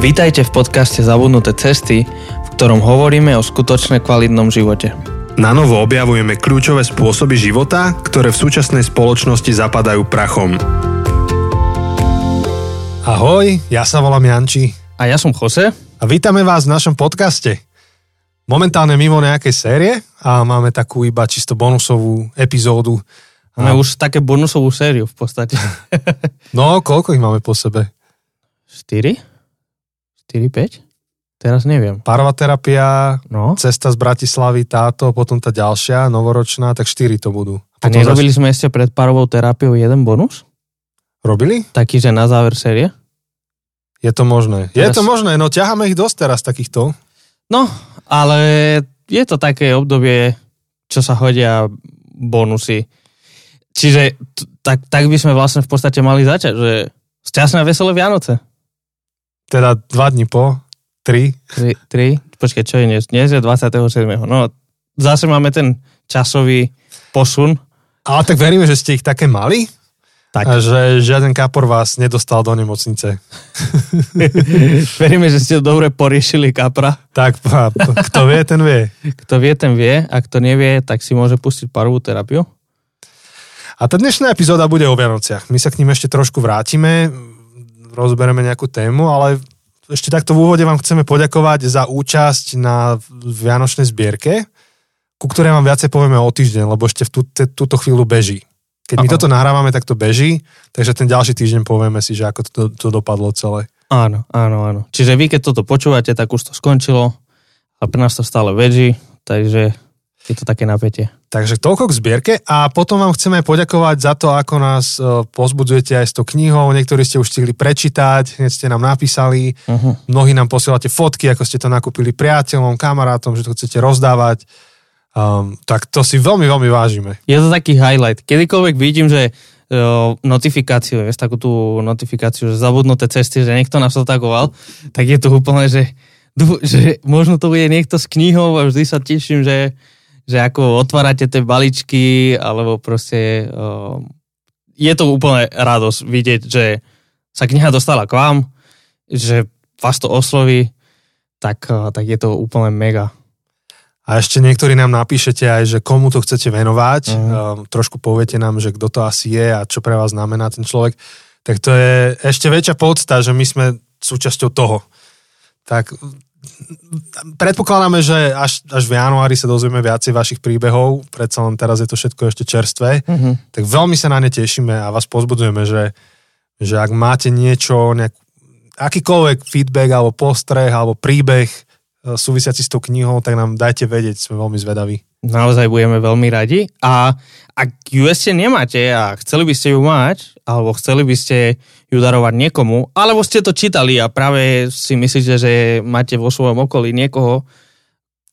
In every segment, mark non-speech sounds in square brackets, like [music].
Vítajte v podcaste Zabudnuté cesty, v ktorom hovoríme o skutočne kvalitnom živote. Na novo objavujeme kľúčové spôsoby života, ktoré v súčasnej spoločnosti zapadajú prachom. Ahoj, ja sa volám Janči A ja som Jose. a vítame vás v našom podcaste. Momentálne mimo nejakej série a máme takú iba čisto bonusovú epizódu. Máme A- už také bonusovú sériu v podstate. No, koľko ich máme po sebe? 4? 4, 5? Teraz neviem. Párová terapia, No. cesta z Bratislavy, táto, potom tá ďalšia, novoročná, tak štyri to budú. A Potom nerobili sme ešte pred parovou terapiou jeden bonus? zač- Robili? Taký, že na záver série? Je to možné. Je Teraz- to možné, no ťaháme ich dosť teraz takýchto. No, ale je to také obdobie, čo sa hodia bonusy. Čiže tak, tak by sme vlastne v podstate mali začať, že šťastné a veselé Vianoce. Teda dva dní po, tri. Tri, tri, počkaj, čo je dnes? Dnes je 27. No, zase máme ten časový posun. Ale tak veríme, že ste ich také mali Tak. a že žiaden kapor vás nedostal do nemocnice. [laughs] Veríme, že ste dobre poriešili kapra. Tak, kto vie, ten vie. Kto vie, ten vie. A kto nevie, tak si môže pustiť parovú terapiu. A tá dnešná epizóda bude o Vianociach. My sa k ním ešte trošku vrátime, rozbereme nejakú tému, ale ešte takto v úvode vám chceme poďakovať za účasť na Vianočnej zbierke, ku ktorej vám viacej povieme o týždeň, lebo ešte v tú, te, túto chvíľu beží. Keď my Aha. toto nahrávame, tak to beží, takže ten ďalší týždeň povieme si, že ako to, to dopadlo celé. Áno, áno, áno. Čiže vy, keď toto počúvate, tak už to skončilo. A pre nás to stále veží, takže je to také napätie. Takže toľko k zbierke a potom vám chceme poďakovať za to, ako nás e, pozbudzujete aj s tou knihou. Niektorí ste už stihli prečítať, hneď ste nám napísali, Uh-huh. mnohí nám posielate fotky, ako ste to nakúpili priateľom, kamarátom, že to chcete rozdávať. Um, tak to si veľmi, veľmi vážime. Je to taký highlight. Kedykoľvek vidím, že o, notifikáciu, vieš, takú tú notifikáciu, že zabudnuté cesty, že niekto nás otagoval, tak je to úplne, že, že možno to bude niekto s knihou a vždy sa teším, že, že ako otvárate tie baličky, alebo proste o, je to úplne radosť vidieť, že sa kniha dostala k vám, že vás to osloví, tak, o, tak je to úplne mega. A ešte niektorí nám napíšete aj, že komu to chcete venovať. Um, trošku poviete nám, že kto to asi je a čo pre vás znamená ten človek. Tak to je ešte väčšia podsta, že my sme súčasťou toho. Tak predpokladáme, že až, až v januári sa dozvieme viacej vašich príbehov, predsa len teraz je to všetko ešte čerstvé, Uh-huh. tak veľmi sa na ne tešíme a vás pozbudzujeme, že, že ak máte niečo, nejak, akýkoľvek feedback alebo postreh alebo príbeh e, súvisiaci s tou knihou, tak nám dajte vedieť, sme veľmi zvedaví. Naozaj budeme veľmi radi. A ak ju ešte nemáte a chceli by ste ju mať, alebo chceli by ste ju darovať niekomu, alebo ste to čítali a práve si myslíte, že máte vo svojom okolí niekoho,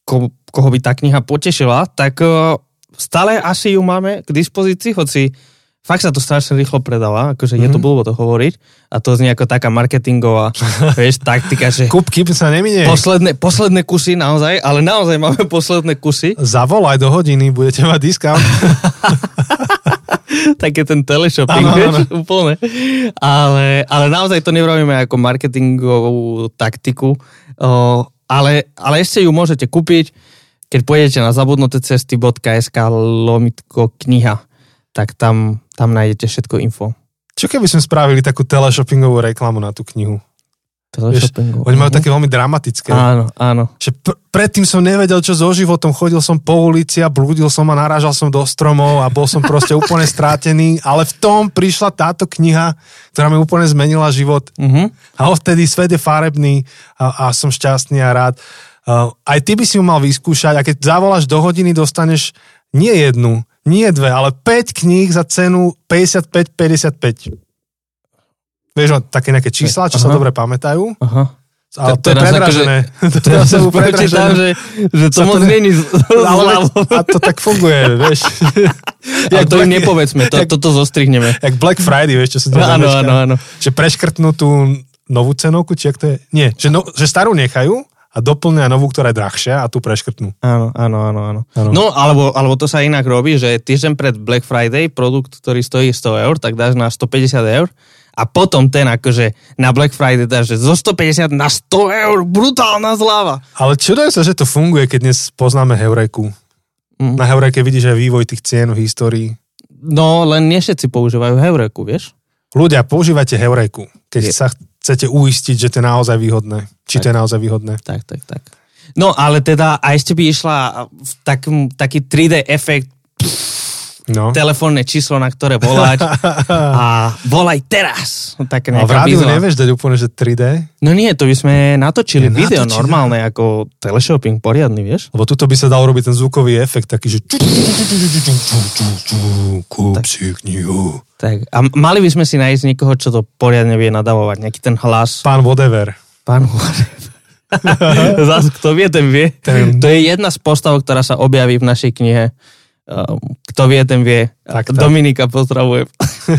ko, koho by tá kniha potešila, tak eh, stále asi ju máme k dispozícii, hoci fakt sa to strašne rýchlo predáva, akože mm-hmm. je to Mhm. blbo to hovoriť a to znie ako taká marketingová [laughs] vieš, taktika, že Kup, sa neminie. posledné, posledné kusy naozaj, ale naozaj máme posledné kusy. Zavolaj do hodiny, budete mať discount. [laughs] [laughs] také ten teleshopping, Áno, vieš, úplne. Ale, ale naozaj to nerobíme ako marketingovú taktiku, o, ale, ale ešte ju môžete kúpiť, keď pôjdete na zabudnutecesty.sk lomitko kniha, tak tam, tam nájdete všetko info. Čo keby sme spravili takú teleshoppingovú reklamu na tú knihu? Teleshoppingu. Oni majú Mhm. také veľmi dramatické. Áno, áno. Že pr- predtým som nevedel, čo so životom. Chodil som po ulici a blúdil som a narážal som do stromov a bol som proste [laughs] úplne strátený. Ale v tom prišla táto kniha, ktorá mi úplne zmenila život. Uh-huh. A odtedy svet je farebný a, a som šťastný a rád. Uh, aj ty by si ju mal vyskúšať a keď zavoláš do hodiny, dostaneš nie jednu, nie dve, ale 5 kníh za cenu 55-55. Vieš, no, také nejaké čísla, čo sa dobre pamätajú. Aha. Ale To- je teraz predražené. [laughs] To Teraz sa prečítam, že, že to moc ne- není [laughs] Ale a to tak funguje, vieš. [laughs] Ale to im nepovedzme, to, toto zostrihneme. Jak Black Friday, vieš, čo sa to Áno, áno, áno. Že preškrtnú tú novú cenovku, či to je? Nie, že, no, že starú nechajú a a doplnia novú, ktorá je drahšia a tu preškrtnú. Áno, áno, áno, áno. Áno. No, alebo, alebo to sa inak robí, že týždeň pred Black Friday produkt, ktorý stojí 100 eur, tak dáš na 150 eur a potom ten akože na Black Friday dáš, že zo 150 na 100 eur, brutálna zľava. Ale čudujem sa, že to funguje, keď dnes poznáme Heureku. Mhm. Na Heureke vidíš aj vývoj tých cien v histórii. No, len nie všetci používajú Heureku, vieš? Ľudia, používajte Heureku, keď Je. sa chcete uistiť, že to je naozaj výhodné. Či to je naozaj výhodné. Tak, tak, tak. No, ale teda aj ste by išla v takým, taký 3D efekt, No. telefónne číslo, na ktoré volať a volaj teraz. Také A v rádiu výzva. nevieš dať úplne, že 3D? No nie, to by sme natočili Je video natočili. normálne, ako teleshopping poriadny, vieš? Lebo tuto by sa dal robiť ten zvukový efekt taký, že kúp si knihu. Tak, a mali by sme si nájsť niekoho, čo to poriadne vie nadávovať, nejaký ten hlas. Pán whatever. Pán Zas, kto vie, ten vie. Ten- To je jedna z postav, ktorá sa objaví v našej knihe. Um, kto vie, ten vie. Tak, tak. Dominika pozdravujem.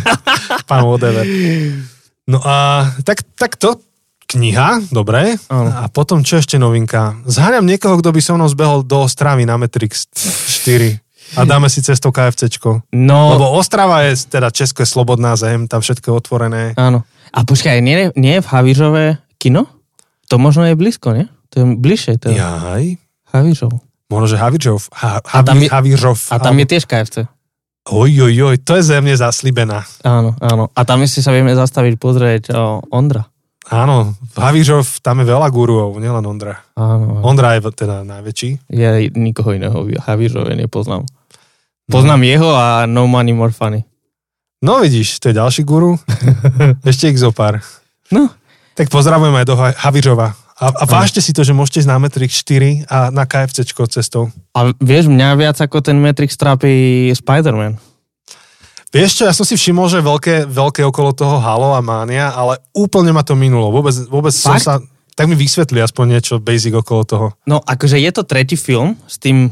[laughs] Pán whatever. No a tak, tak to kniha, dobre. Áno. A potom čo ešte novinka? Zháňam niekoho, kto by so mnou zbehol do Ostravy na Matrix 4 a dáme si cestou KFCčko. No, Lebo Ostrava je, teda Česko je slobodná zem, tam všetko je otvorené. áno. A počkaj, nie, nie je v Havířove kino? To možno je blízko, nie? To je bližšie. To je Jaj. Havířov. Možno, že Havířov. Ha, A tam je- Havířov. A tam je tiež KFC. Oj, oj, oj, to je zemne zaslíbená. Áno, áno. A tam si sa vieme zastaviť pozrieť o, Ondra. Áno, v Havířov tam je veľa guruov, nielen Ondra. Áno. Ondra je teda najväčší. Ja nikoho iného v Havířove nepoznám. Poznám jeho a No Money More Funny. No vidíš, to je ďalší guru. [laughs] Ešte ich zo pár. No, Tak pozdravujem aj do Ha- Havířova. A, a vážte si to, že môžete ísť na Matrix 4 a na KFCčko cestou. a vieš, mňa viac ako ten Matrix trápi Spider-Man. Vieš čo, ja som si všimol, že veľké, veľké okolo toho halo a mánia, ale úplne ma to minulo. Vôbec, vôbec som sa... Tak mi vysvetli aspoň niečo basic okolo toho. No, akože je to tretí film s tým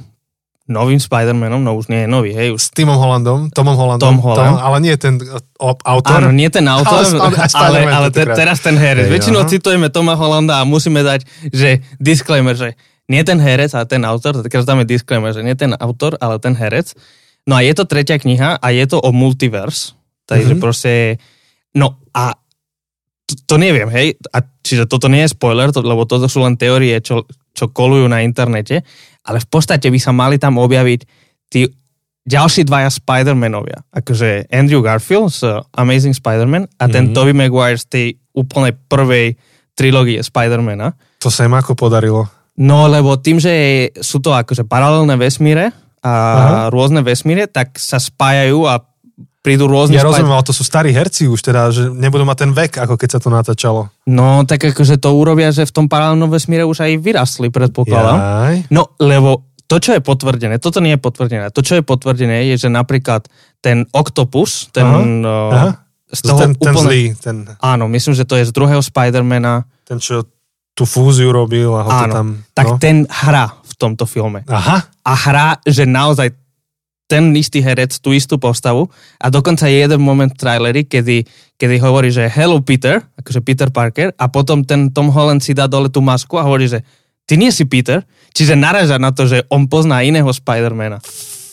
novým Spider-Manom, no už nie je nový, hej, už S Timom Hollandom, Tomom Hollandom. Tom Holland. ale nie ten o, autor. Áno, nie ten [laughs] autor, Ale ale, ale, te, teraz ten herec. Hej, Väčšinou aha. citujeme Toma Hollanda a musíme dať, že disclaimer, že nie ten herec, ale ten autor, teraz dáme disclaimer, že nie ten autor, ale ten herec. No a je to tretia kniha a je to o multiverse. Takže Mhm. mm-hmm. proste, no a to, to neviem, hej, a čiže toto nie je spoiler, to, lebo toto sú len teórie, čo, čo kolujú na internete, ale v podstate by sa mali tam objaviť tí ďalší dvaja Spider-Manovia. Akože Andrew Garfield z Amazing Spider-Man a ten Mhm. Tobey Maguire z tej úplnej prvej trilógie Spider-Mana. To sa im ako podarilo. No lebo tým, že sú to akože paralelné vesmíre a Aha. rôzne vesmíre, tak sa spájajú a prídu rôzne Ja Spider- rozumiem, ale to sú starí herci už teda, že nebudú mať ten vek, ako keď sa to natáčalo. No tak akože to urobia, že v tom paralelnom vesmíre už aj vyrastli, predpokladám. Jaj. No, lebo to, čo je potvrdené, toto nie je potvrdené. To, čo je potvrdené, je, že napríklad ten Octopus, ten... Aha, uh, aha. Z toho ten, ten úplne, zlý, ten, Áno, myslím, že to je z druhého Spidermana. ten, čo tú fúziu robil a ho to Áno, tam... tak no. ten hrá v tomto filme. Aha, A hrá, že naozaj ten istý herec, tú istú postavu a dokonca je jeden moment v traileri, kedy, kedy hovorí, že hello Peter, akože Peter Parker a potom ten Tom Holland si dá dole tú masku a hovorí, že ty nie si Peter, čiže naraža na to, že on pozná iného Spidermana.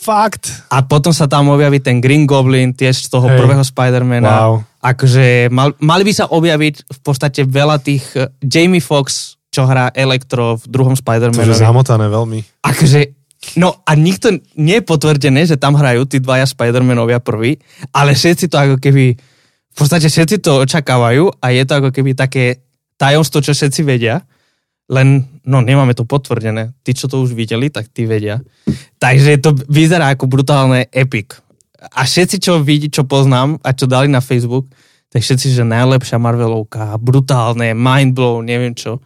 fakt. A potom sa tam objaví ten Green Goblin, tiež z toho Hej. prvého Spidermana. Wow. Akože mal, mali by sa objaviť v podstate veľa tých... eh, Jamie Fox, čo hrá Elektro v druhom To je Spider-Manovi. zamotané veľmi. Akože, no a nikto nie je potvrdené, že tam hrajú tí dvaja Spider-Manovia prví, ale všetci to ako keby, v podstate všetci to očakávajú a je to ako keby také tajomstvo, čo všetci vedia, len, no nemáme to potvrdené. Tí, čo to už videli, tak tí vedia. Takže to vyzerá ako brutálne epic. A všetci, čo vidí, čo poznám a čo dali na Facebook, tak všetci, že najlepšia Marvelovka, brutálne, mindblow, neviem čo.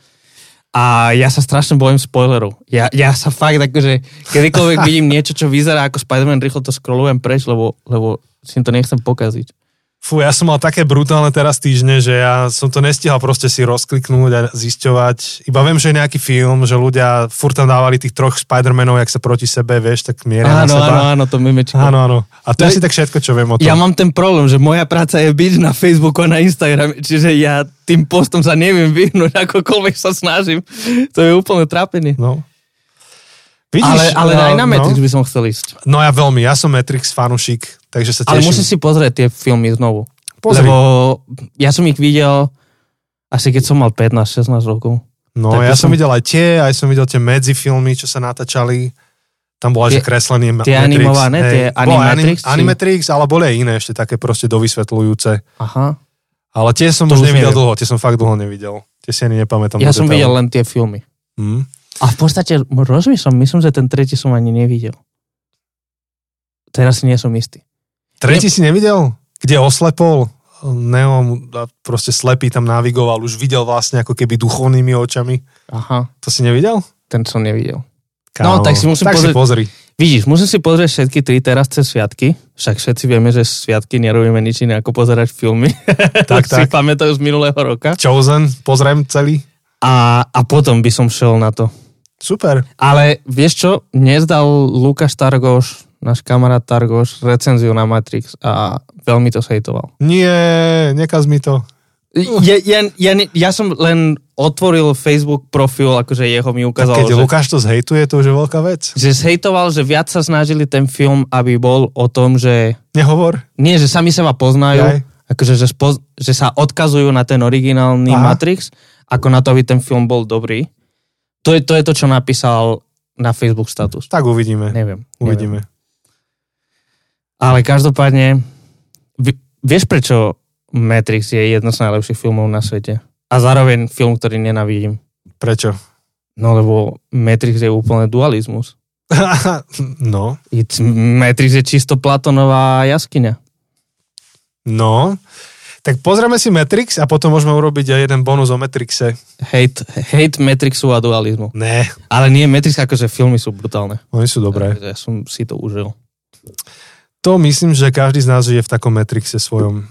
A ja sa strašne bojím spoilerov. Ja, ja sa fakt akože, kedykoľvek vidím niečo, čo vyzerá ako Spider-Man, rýchlo to scrollujem preč, lebo, lebo si to nechcem pokaziť. Fú, ja som mal také brutálne teraz týždne, že ja som to nestihal proste si rozkliknúť a zisťovať. Iba viem, že je nejaký film, že ľudia furt tam dávali tých troch Spider-Manov, jak sa proti sebe, vieš, tak mieria áno, na seba. Áno, áno, to memečko. Áno, áno. A to, to je asi tak všetko, čo viem o tom. Ja mám ten problém, že moja práca je byť na Facebooku a na Instagrame, čiže ja tým postom sa neviem vyhnúť, akokoľvek sa snažím. To je úplne trápenie. No. Vidíš, ale, ale aj na no. Matrix no, by som chcel ísť. No ja veľmi, ja som Matrix fanušik, takže sa teším. Ale musím si pozrieť tie filmy znovu. Pozri. Lebo ja som ich videl asi keď som mal 15-16 rokov. No ja som, som videl aj tie, aj som videl tie medzifilmy, čo sa natáčali. Tam bolo aj, že kreslený Tie Matrix, animované, hej. tie Animatrix? Anim, Animatrix, ale boli aj iné ešte také proste dovysvetľujúce. Aha. Ale tie som to už nevidel neviem. dlho, tie som fakt dlho nevidel. Tie si ani nepamätám. Ja som detail. videl len tie filmy. Hmm. A v podstate rozmýšľam, myslím, že ten tretí som ani nevidel. Teraz si nie som istý. Tretí ne... si nevidel? Kde oslepol? Neo proste slepý tam navigoval, už videl vlastne ako keby duchovnými očami. Aha. To si nevidel? Ten som nevidel. Kámo, no, tak si musím tak pozrieť. Si pozri. Vidíš, musím si pozrieť všetky tri teraz cez sviatky. Však všetci vieme, že sviatky nerobíme nič iné ako pozerať filmy. Tak, [laughs] tak. si pamätajú z minulého roka. Chosen, pozriem celý. A, a potom by som šiel na to. Super. Ale vieš čo, nezdal Lukáš Targoš, náš kamarát Targoš, recenziu na Matrix a veľmi to sejtoval. Nie, nekaz mi to. Ja, ja, ja, ja som len otvoril Facebook profil, akože jeho mi ukázal. Tak keď že, Lukáš to zhejtuje, to už je veľká vec. Že zhejtoval, že viac sa snažili ten film, aby bol o tom, že... Nehovor. Nie, že sami seba poznajú, Jaj. akože že, spo, že sa odkazujú na ten originálny Aha. Matrix, ako na to, aby ten film bol dobrý. To je, to je to, čo napísal na Facebook status. Tak uvidíme. Neviem. Uvidíme. Neviem. Ale každopádne, vieš prečo Matrix je jedno z najlepších filmov na svete? A zároveň film, ktorý nenavidím. Prečo? No lebo Matrix je úplne dualizmus. [laughs] no. It's, Matrix je čisto Platonová jaskyňa. No, tak pozrieme si Matrix a potom môžeme urobiť aj jeden bonus o Matrixe. Hate, hate Matrixu a dualizmu. Ne. Ale nie Matrix, akože filmy sú brutálne. Oni sú dobré. Ja som si to užil. To myslím, že každý z nás žije v takom Matrixe svojom.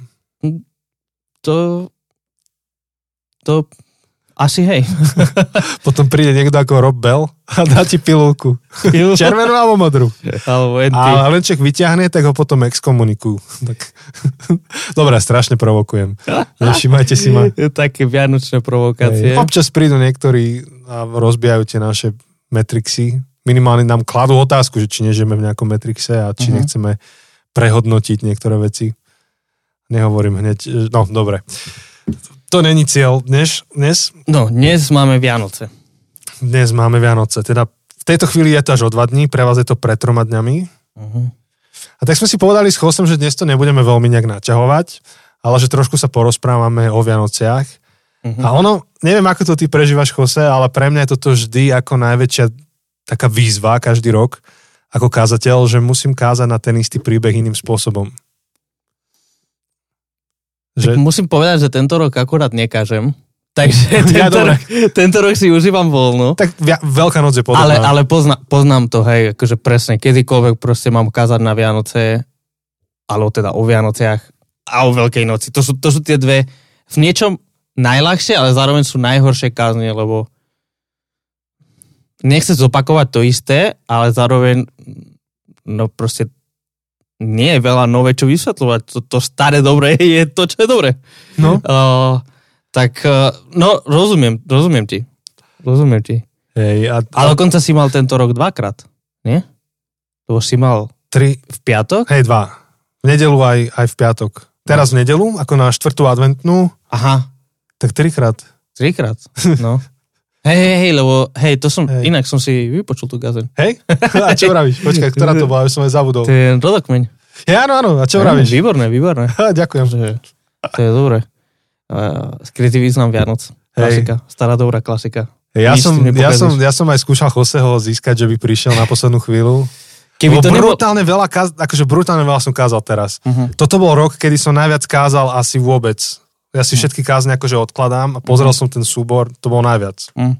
To... To asi hej. [laughs] Potom príde niekto ako Rob Bell a dá ti pilulku. Červenú alebo modrú. Alebo A len ček vyťahne, tak ho potom exkomunikujú. Tak... [laughs] Dobre, strašne provokujem. [laughs] Nevšimajte si ma. Také vianočné provokácie. Hej. Občas prídu niektorí a rozbijajú tie naše metrixy. Minimálne nám kladú otázku, že či nežijeme v nejakom metrixe a či uh-huh. nechceme prehodnotiť niektoré veci. Nehovorím hneď, no dobre to není cieľ dnes, dnes. No, dnes máme Vianoce. Dnes máme Vianoce. Teda v tejto chvíli je to až o dva dní, pre vás je to pred troma dňami. Uh-huh. A tak sme si povedali s Chosom, že dnes to nebudeme veľmi nejak naťahovať, ale že trošku sa porozprávame o Vianociach. Uh-huh. A ono, neviem ako to ty prežívaš, Chose, ale pre mňa je toto vždy ako najväčšia taká výzva každý rok ako kázateľ, že musím kázať na ten istý príbeh iným spôsobom. Že... Tak musím povedať, že tento rok akurát nekážem. [laughs] Takže [laughs] tento, ja, rok, tento rok si užívam voľno. Tak Veľká noc je podobná. Ale, ale pozna, poznám to, hej, akože presne, kedykoľvek proste mám kázať na Vianoce, alebo teda o Vianociach a o Veľkej noci. To sú, to sú tie dve v niečom najľahšie, ale zároveň sú najhoršie kázne, lebo nechce zopakovať to isté, ale zároveň no proste nie je veľa nové čo vysvetľovať. To, to staré dobre [laughs] je to, čo je dobre. No. Uh, tak, uh, no, rozumiem, rozumiem ti. Rozumiem ti. Hej, a, a... dokonca si mal tento rok dvakrát, nie? Už si mal tri... v piatok? Hej, dva. V nedelu aj, aj v piatok. Teraz v nedelu, ako na štvrtú adventnú. Aha. Tak trikrát. Trikrát, no. [laughs] Hej, hej, hej, lebo hej, to som, hej. inak som si vypočul tú gazeň. Hej? [laughs] A čo vravíš? Počkaj, ktorá to [laughs] bola, už som aj zabudol. Je rodokmeň. Ja, áno, áno, a čo vravíš? Výborné, výborné. [laughs] Ha, ďakujem. To je, to je dobré. Uh, skrytý význam Vianoc. Klasika, hej. stará dobrá klasika. Ja som, ja, som, ja som aj skúšal Joseho získať, že by prišiel na poslednú chvíľu. Keby to brutálne nebol... veľa, akože brutálne veľa som kázal teraz. Uh-huh. Toto bol rok, kedy som najviac kázal asi vôbec. Ja si uh-huh. všetky kázne akože odkladám a pozrel uh-huh. som ten súbor, to bol najviac. Uh-huh.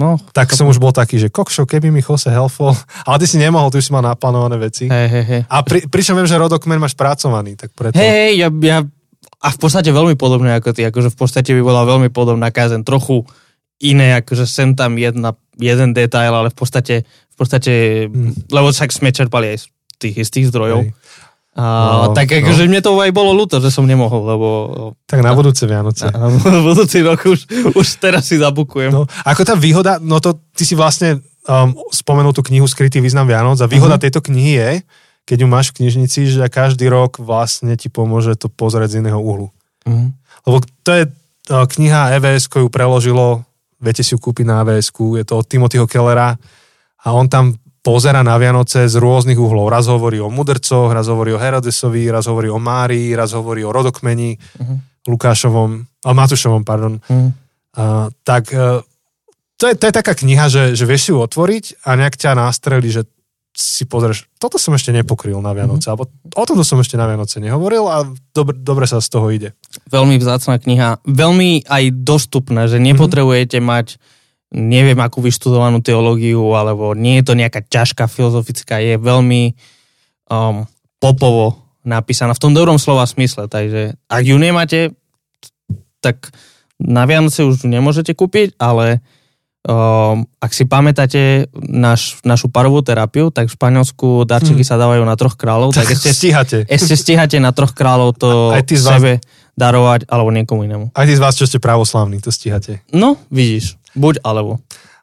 No, tak som už bol taký, že kokšo, keby mi Jose helpful, [laughs] ale ty si nemohol, ty už si mal naplánované veci. Hej, hej, hej. A pri, pričom viem, že rodokmen máš spracovaný, tak preto... Hej, hej, ja, ja, a v podstate veľmi podobné ako ty, akože v podstate by bola veľmi podobná kázen, trochu iné, akože sem tam jedna, jeden detail, ale v podstate, v podstate, Hmm. lebo však sme čerpali aj z tých istých zdrojov. Hej. A, No, tak no. akože mne to aj bolo ľúto, že som nemohol, lebo Tak na budúce Vianoce. na, na budúci rok už, už teraz si zabukujem. No, ako tá výhoda, no to ty si vlastne um, spomenul tú knihu Skrytý význam Vianoc a výhoda Mhm. tejto knihy je, keď ju máš v knižnici, že každý rok vlastne ti pomôže to pozrieť z iného uhlu. Mhm. Lebo to je uh, kniha EVS, ju preložilo, viete si ju kúpiť na EVS, je to od Timothyho Kellera a on tam pozera na Vianoce z rôznych uhlov. Raz hovorí o mudrcoch, raz hovorí o Herodesovi, raz hovorí o Márii, raz hovorí o rodokmeni Lukášovom, a Matúšovom, pardon. Mhm. Uh, tak uh, to, je, to je taká kniha, že, že vieš si ju otvoriť a nejak ťa nástrelí, že si pozrieš, toto som ešte nepokryl na Vianoce, alebo o tomto som ešte na Vianoce nehovoril a dobre, dobre sa z toho ide. Veľmi vzácna kniha, veľmi aj dostupná, že nepotrebujete mať neviem akú vyštudovanú teológiu, alebo nie je to nejaká ťažká filozofická, je veľmi um, popovo napísaná v tom dobrom slova smysle, takže ak ju nemáte, tak na Vianoce už ju nemôžete kúpiť, ale um, ak si pamätáte naš, našu parovú terapiu, tak v Španielsku darčeky sa dávajú na troch kráľov, tak ešte stíhate. ešte stíhate na troch kráľov to Aj ty z vás- sebe darovať alebo niekomu inému. Aj tí z vás, čo ste pravoslavní, to stíhate. No, vidíš. Buď alebo.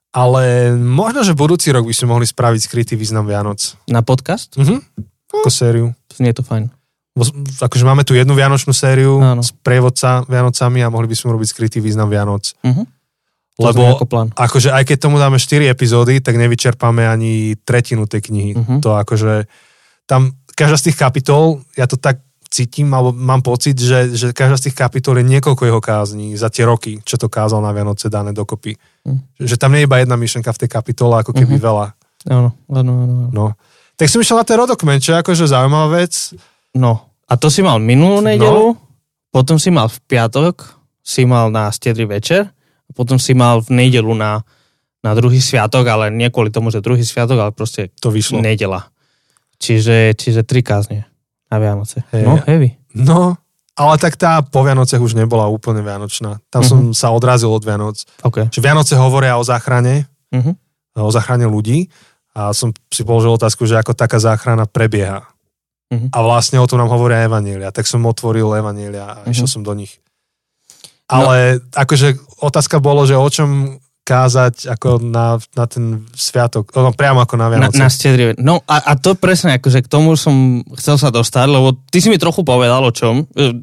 Ale možno, že budúci rok by sme mohli spraviť skrytý význam Vianoc. Na podcast? Mhm. Ako sériu. Znie to fajn. Akože máme tu jednu vianočnú sériu Áno. s prievodca Vianocami a mohli by sme robiť skrytý význam Vianoc. Mhm. Lebo ako plán. akože aj keď tomu dáme 4 epizódy, tak nevyčerpáme ani tretinu tej knihy. Mhm. To akože tam každá z tých kapitol, ja to tak cítim, alebo mám pocit, že, že každá z tých kapitol je niekoľko jeho kázní za tie roky, čo to kázal na Vianoce dané dokopy. Mhm. Že tam nie je iba jedna myšlenka v tej kapitole, ako keby Mhm. veľa. Áno, áno, áno. No. Tak som išiel na ten rodokmen, čo je akože zaujímavá vec. No, a to si mal minulú nedelu, potom si mal v piatok, si mal na stedrý večer, a potom si mal v nedelu na, na druhý sviatok, ale nie kvôli tomu, že druhý sviatok, ale proste To vyšlo. nedela. Čiže, čiže tri kázne na Vianoce. Hej. No, heavy. No, ale tak tá po Vianociach už nebola úplne vianočná. Tam som Mhm. sa odrazil od Vianoc. OK. Že Vianoce hovoria o záchrane, Mhm. o záchrane ľudí a som si položil otázku, že ako taká záchrana prebieha. Mhm. A vlastne o tom nám hovoria Evanielia. Tak som otvoril Evanielia a Mhm. išiel som do nich. Ale akože otázka bolo, že o čom kázať ako na, na ten sviatok, no, priamo ako na Na, Vianoce. na stedri. No a, a to presne, akože k tomu som chcel sa dostať, lebo ty si mi trochu povedal o čom. E,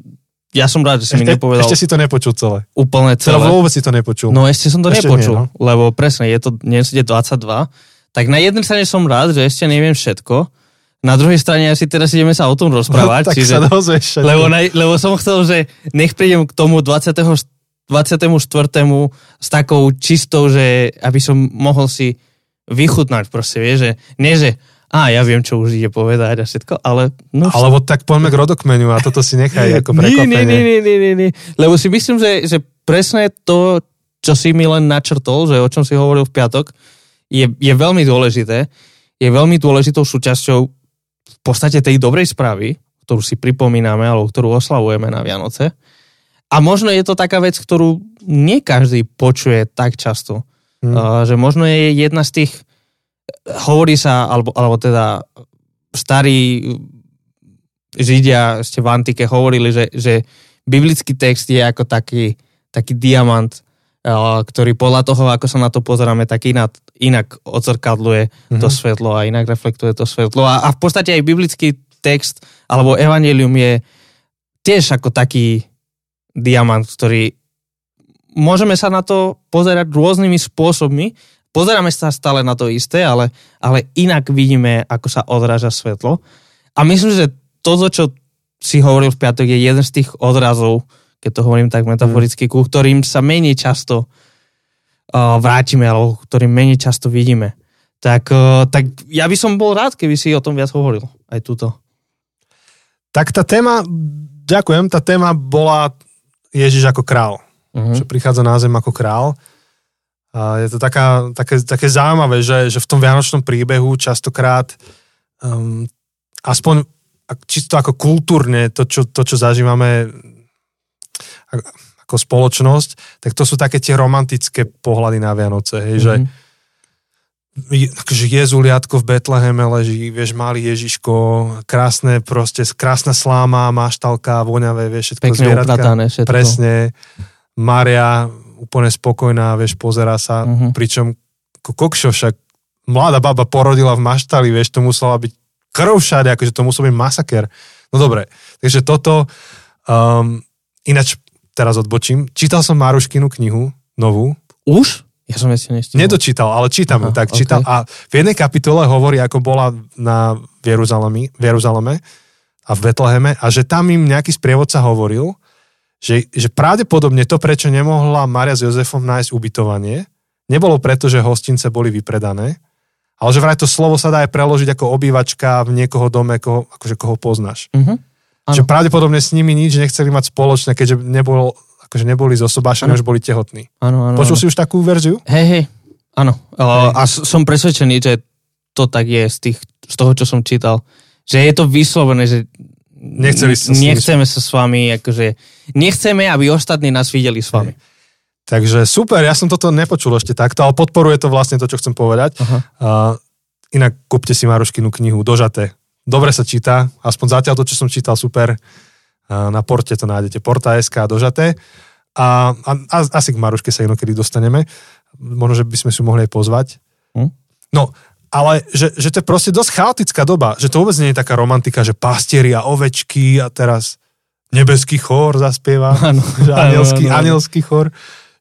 Ja som rád, že si mi ešte, nepovedal ešte si to nepočul celé. úplne Celé. celé. vôbec si to nepočul. No ešte som to Ešte nepočul, nie, no. lebo presne, je to dnes je 22. Tak na jednej strane som rád, že ešte neviem všetko, na druhej strane asi teraz ideme sa o tom rozprávať, [laughs] tak čiže, sa dozvieš lebo, na, lebo som chcel, že nech prídem k tomu 20. 24. s takou čistou, že aby som mohol si vychutnať proste, vieš, že nie, že a ja viem, čo už ide povedať a všetko, ale no, Alebo tak poďme k rodokmenu a toto si nechaj ako [laughs] nie, prekvapenie. nie, nie, nie, nie, nie, nie. Lebo si myslím, že, že presne to, čo si mi len načrtol, že o čom si hovoril v piatok, je, je veľmi dôležité. Je veľmi dôležitou súčasťou v podstate tej dobrej správy, ktorú si pripomíname, alebo ktorú oslavujeme na Vianoce. A možno je to taká vec, ktorú nie každý počuje tak často. Hm. Uh, že možno je jedna z tých, hovorí sa, alebo, alebo teda starí Židia ešte v antike hovorili, že, že biblický text je ako taký, taký diamant, uh, ktorý podľa toho, ako sa na to pozeráme, tak inak, inak odzrkadluje mm-hmm. to svetlo a inak reflektuje to svetlo. A, a v podstate aj biblický text alebo evanelium je tiež ako taký diamant, ktorý môžeme sa na to pozerať rôznymi spôsobmi. Pozeráme sa stále na to isté, ale, ale inak vidíme, ako sa odráža svetlo. A myslím, že toto, čo si hovoril v piatok, je jeden z tých odrazov, keď to hovorím tak metaforicky, ku ktorým sa menej často uh, vrátime, alebo ktorým menej často vidíme. Tak, uh, tak ja by som bol rád, keby si o tom viac hovoril. Aj túto. Tak tá téma, ďakujem, tá téma bola Ježiš ako král. Uh-huh. Že prichádza na zem ako král. A je to taká, také, také zaujímavé, že, že v tom vianočnom príbehu častokrát um, aspoň čisto ako kultúrne to, čo, to, čo zažívame ako spoločnosť, tak to sú také tie romantické pohľady na Vianoce, hej, mm-hmm. že akože Jezuliatko v Betleheme leží, vieš, malý Ježiško, krásne proste, krásna sláma, maštalka, voňavé, vieš, všetko Pekne zvieratka. upratané všetko. Presne. Maria úplne spokojná, vieš, pozera sa, Mhm. pričom kokšo však mladá baba porodila v maštali, vieš, to musela byť krv všade, akože to musel byť masaker. No dobre, takže toto, um, ináč teraz odbočím, čítal som Maruškinu knihu, novú, Už? Ja som ešte nestihol. Nedočítal, ale čítam Aha, tak čítal. ok. A v jednej kapitole hovorí, ako bola na v Jeruzaleme a v Betleheme a že tam im nejaký sprievodca hovoril, že, že pravdepodobne to, prečo nemohla Maria s Jozefom nájsť ubytovanie, nebolo preto, že hostince boli vypredané, ale že vraj to slovo sa dá aj preložiť ako obývačka v niekoho dome, koho, akože koho poznáš. Mhm. Áno. Že pravdepodobne s nimi nič nechceli mať spoločné, keďže nebol, akože neboli zosobášení, už boli tehotní. Áno, áno. Počul áno. si už takú verziu? Hej, hej, áno. A som presvedčený, že to tak je z, tých, z toho, čo som čítal. Že je to vyslovené, že Nechceli sa nechceme sa s vami, akože nechceme, aby ostatní nás videli s vami. Takže super, ja som toto nepočul ešte takto, ale podporuje to vlastne to, čo chcem povedať. Aha. Uh, inak kúpte si Maruškinu knihu, dožaté. Dobre sa číta, aspoň zatiaľ to, čo som čítal, super. Na porte to nájdete, porta.sk dožaté. A, a, a asi k Maruške sa inokedy dostaneme. Možno, že by sme si mohli aj pozvať. Hm? No, ale že, že to je proste dosť chaotická doba, že to vôbec nie je taká romantika, že pastieri a ovečky a teraz nebeský chór zaspieva, [laughs] Áno. že anielský, áno, áno. anielský chór,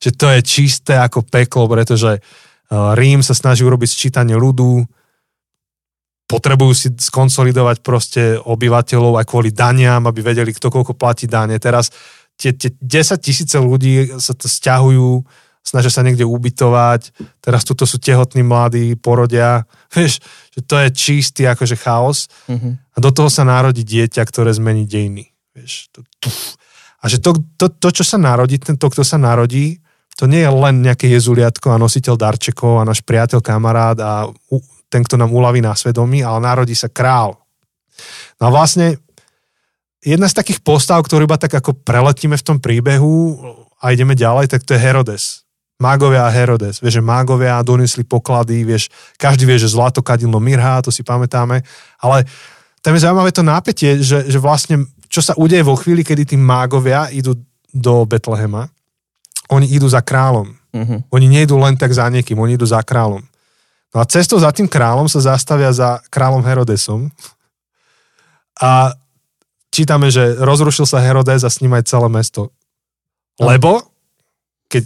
že to je čisté ako peklo, pretože uh, Rím sa snaží urobiť sčítanie ľudu, potrebujú si skonsolidovať proste obyvateľov aj kvôli daniam, aby vedeli, kto koľko platí dane. Teraz tie, tie 10 tisíce ľudí sa to stiahujú, snažia sa niekde ubytovať, teraz tuto sú tehotní mladí, porodia, [laughs] vieš, že to je čistý akože chaos Mhm. a do toho sa narodí dieťa, ktoré zmení dejiny. Vieš, to, tuf. A že to, to, to, čo sa narodí, tento, kto sa narodí, to nie je len nejaké jezuliatko a nositeľ darčekov a náš priateľ, kamarát a u, ten, kto nám uľaví na svedomí, ale narodí sa král. No a vlastne jedna z takých postav, ktorú iba tak ako preletíme v tom príbehu a ideme ďalej, tak to je Herodes. Mágovia a Herodes. Vieš, že mágovia donesli poklady, vieš, každý vie, že zlato kadilno mirhá, to si pamätáme, ale tam je zaujímavé to nápetie, že, že vlastne čo sa udeje vo chvíli, kedy tí mágovia idú do Betlehema, oni idú za kráľom. Mhm. Oni nejdú len tak za niekým, oni idú za kráľom. No a cestou za tým kráľom sa zastavia za kráľom Herodesom a čítame, že rozrušil sa Herodes a s ním aj celé mesto. Lebo, keď,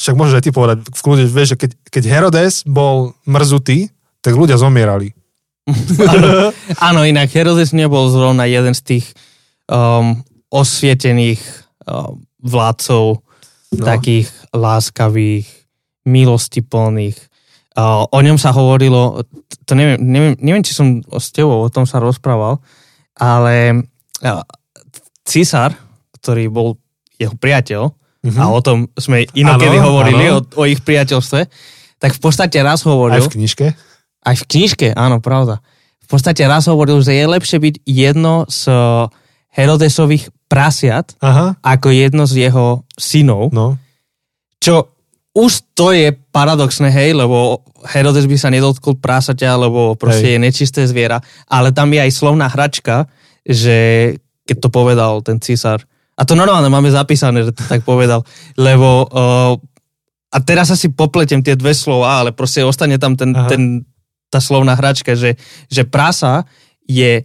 však môžeš aj ty povedať, v kľude, vieš, že keď, keď Herodes bol mrzutý, tak ľudia zomierali. Áno, [laughs] áno, inak Herodes nebol zrovna jeden z tých um, osvietených um, vládcov, no. takých láskavých, milostiplných. O ňom sa hovorilo, to neviem, neviem, neviem, či som s tebou o tom sa rozprával, ale císar, ktorý bol jeho priateľ, Mhm. a o tom sme inokedy Áno, hovorili, áno. o, o ich priateľstve, tak v podstate raz Aj hovoril... v knižke. Aj v knižke, áno, pravda. V podstate raz hovoril, že je lepšie byť jedno z Herodesových prasiat, Aha, ako jedno z jeho synov. no. Čo už to je paradoxné, hej, lebo Herodes by sa nedotkol prasaťa, lebo proste Hej. je nečisté zviera. Ale tam je aj slovná hračka, že keď to povedal ten císar, a to normálne máme zapísané, že to tak povedal, lebo uh, a teraz asi popletiem tie dve slova, ale proste ostane tam ten, Aha. ten, tá slovná hračka, že, že prasa je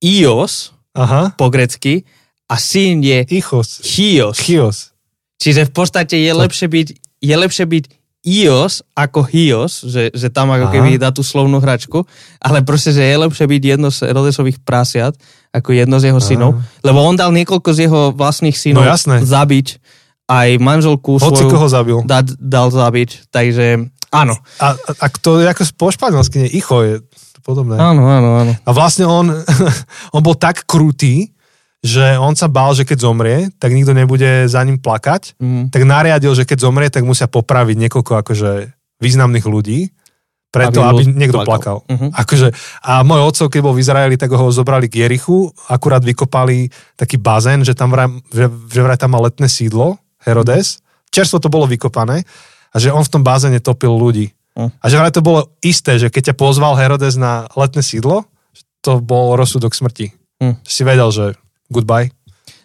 ios Aha. po grecky a syn je Ichos. chios. Chios. Čiže v podstate je lepšie byť, je lepšie byť ios ako hios, že, že tam ako Aha. keby dá tú slovnú hračku, ale proste, že je lepšie byť jedno z Herodesových prasiat ako jedno z jeho synov, lebo on dal niekoľko z jeho vlastných synov No jasné. zabiť, aj manželku Hoci svoju koho zabil. dal, dal zabiť, takže áno. A, a, a to je ako po španielsky, nie? Icho je podobné. Áno, áno, áno. A vlastne on, [laughs] on bol tak krutý, že on sa bál, že keď zomrie, tak nikto nebude za ním plakať, Mm. tak nariadil, že keď zomrie, tak musia popraviť niekoľko akože významných ľudí, preto, Aby aby, niekto plakal. plakal. Mhm. Akože, a môj otcov, keď bol v Izraeli, tak ho zobrali k Jerichu, akurát vykopali taký bazén, že tam vraj, že, že vraj tam mal letné sídlo, Herodes, čerstvo to bolo vykopané, a že on v tom bazéne topil ľudí. Mhm. A že vraj to bolo isté, že keď ťa pozval Herodes na letné sídlo, to bol rozsudok smrti. Mhm. Si vedel, že goodbye.